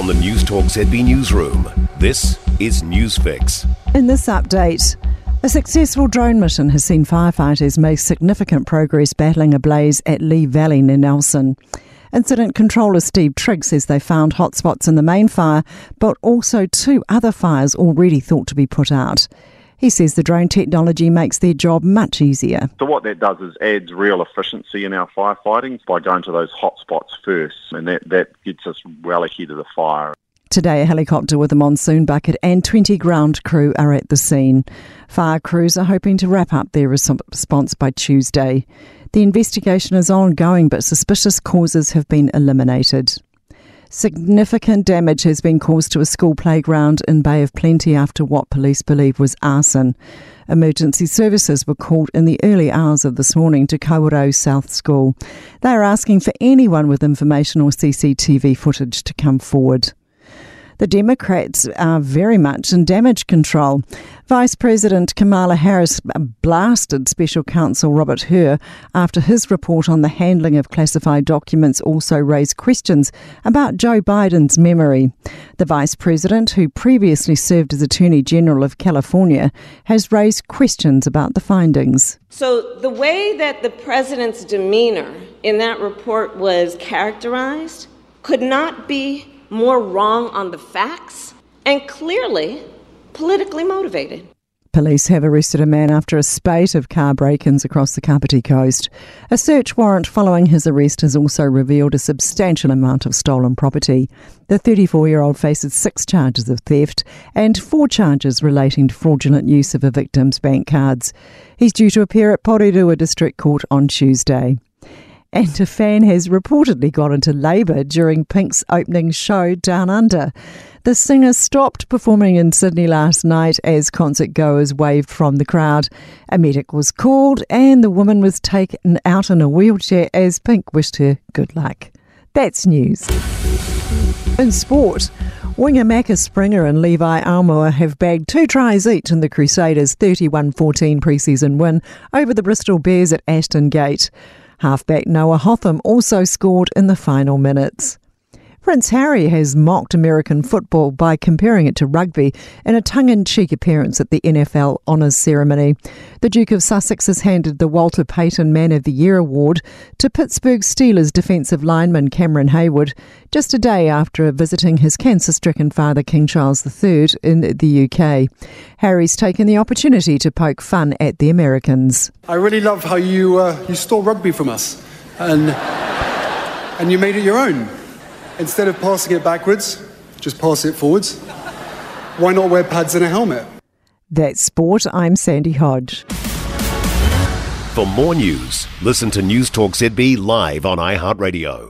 From the Newstalk ZB Newsroom, this is Newsfix. In this update, a successful drone mission has seen firefighters make significant progress battling a blaze at Lee Valley near Nelson. Incident controller Steve Trigg says they found hotspots in the main fire, but also two other fires already thought to be put out. He says the drone technology makes their job much easier. So what that does is adds real efficiency in our firefighting by going to those hot spots first, and that, that gets us well ahead of the fire. Today, a helicopter with a monsoon bucket and 20 ground crew are at the scene. Fire crews are hoping to wrap up their response by Tuesday. The investigation is ongoing, but suspicious causes have been eliminated. Significant damage has been caused to a school playground in Bay of Plenty after what police believe was arson. Emergency services were called in the early hours of this morning to Kawerau South School. They are asking for anyone with information or CCTV footage to come forward. The Democrats are very much in damage control. Vice President Kamala Harris uh, blasted Special Counsel Robert Hur after his report on the handling of classified documents also raised questions about Joe Biden's memory. The Vice President, who previously served as Attorney General of California, has raised questions about the findings. So, the way that the President's demeanor in that report was characterized could not be more wrong on the facts, and clearly politically motivated. Police have arrested a man after a spate of car break ins across the Kapiti coast. A search warrant following his arrest has also revealed a substantial amount of stolen property. The 34 year old faces six charges of theft and four charges relating to fraudulent use of a victim's bank cards. He's due to appear at Porirua District Court on Tuesday and a fan has reportedly got into labour during Pink's opening show Down Under. The singer stopped performing in Sydney last night as concert goers waved from the crowd. A medic was called and the woman was taken out in a wheelchair as Pink wished her good luck. That's news. In sport, winger Macca Springer and Levi Aumua have bagged two tries each in the Crusaders' 31 14 preseason win over the Bristol Bears at Ashton Gate. Halfback Noah Hotham also scored in the final minutes. Prince Harry has mocked American football by comparing it to rugby in a tongue in cheek appearance at the NFL Honours Ceremony. The Duke of Sussex has handed the Walter Payton Man of the Year award to Pittsburgh Steelers defensive lineman Cameron Heyward just a day after visiting his cancer stricken father King Charles III in the UK. Harry's taken the opportunity to poke fun at the Americans. I really love how you, uh, you stole rugby from us and, and you made it your own. Instead of passing it backwards, just pass it forwards. Why not wear pads and a helmet? That's sport. I'm Sandy Hodge. For more news, listen to Newstalk ZB live on iHeartRadio.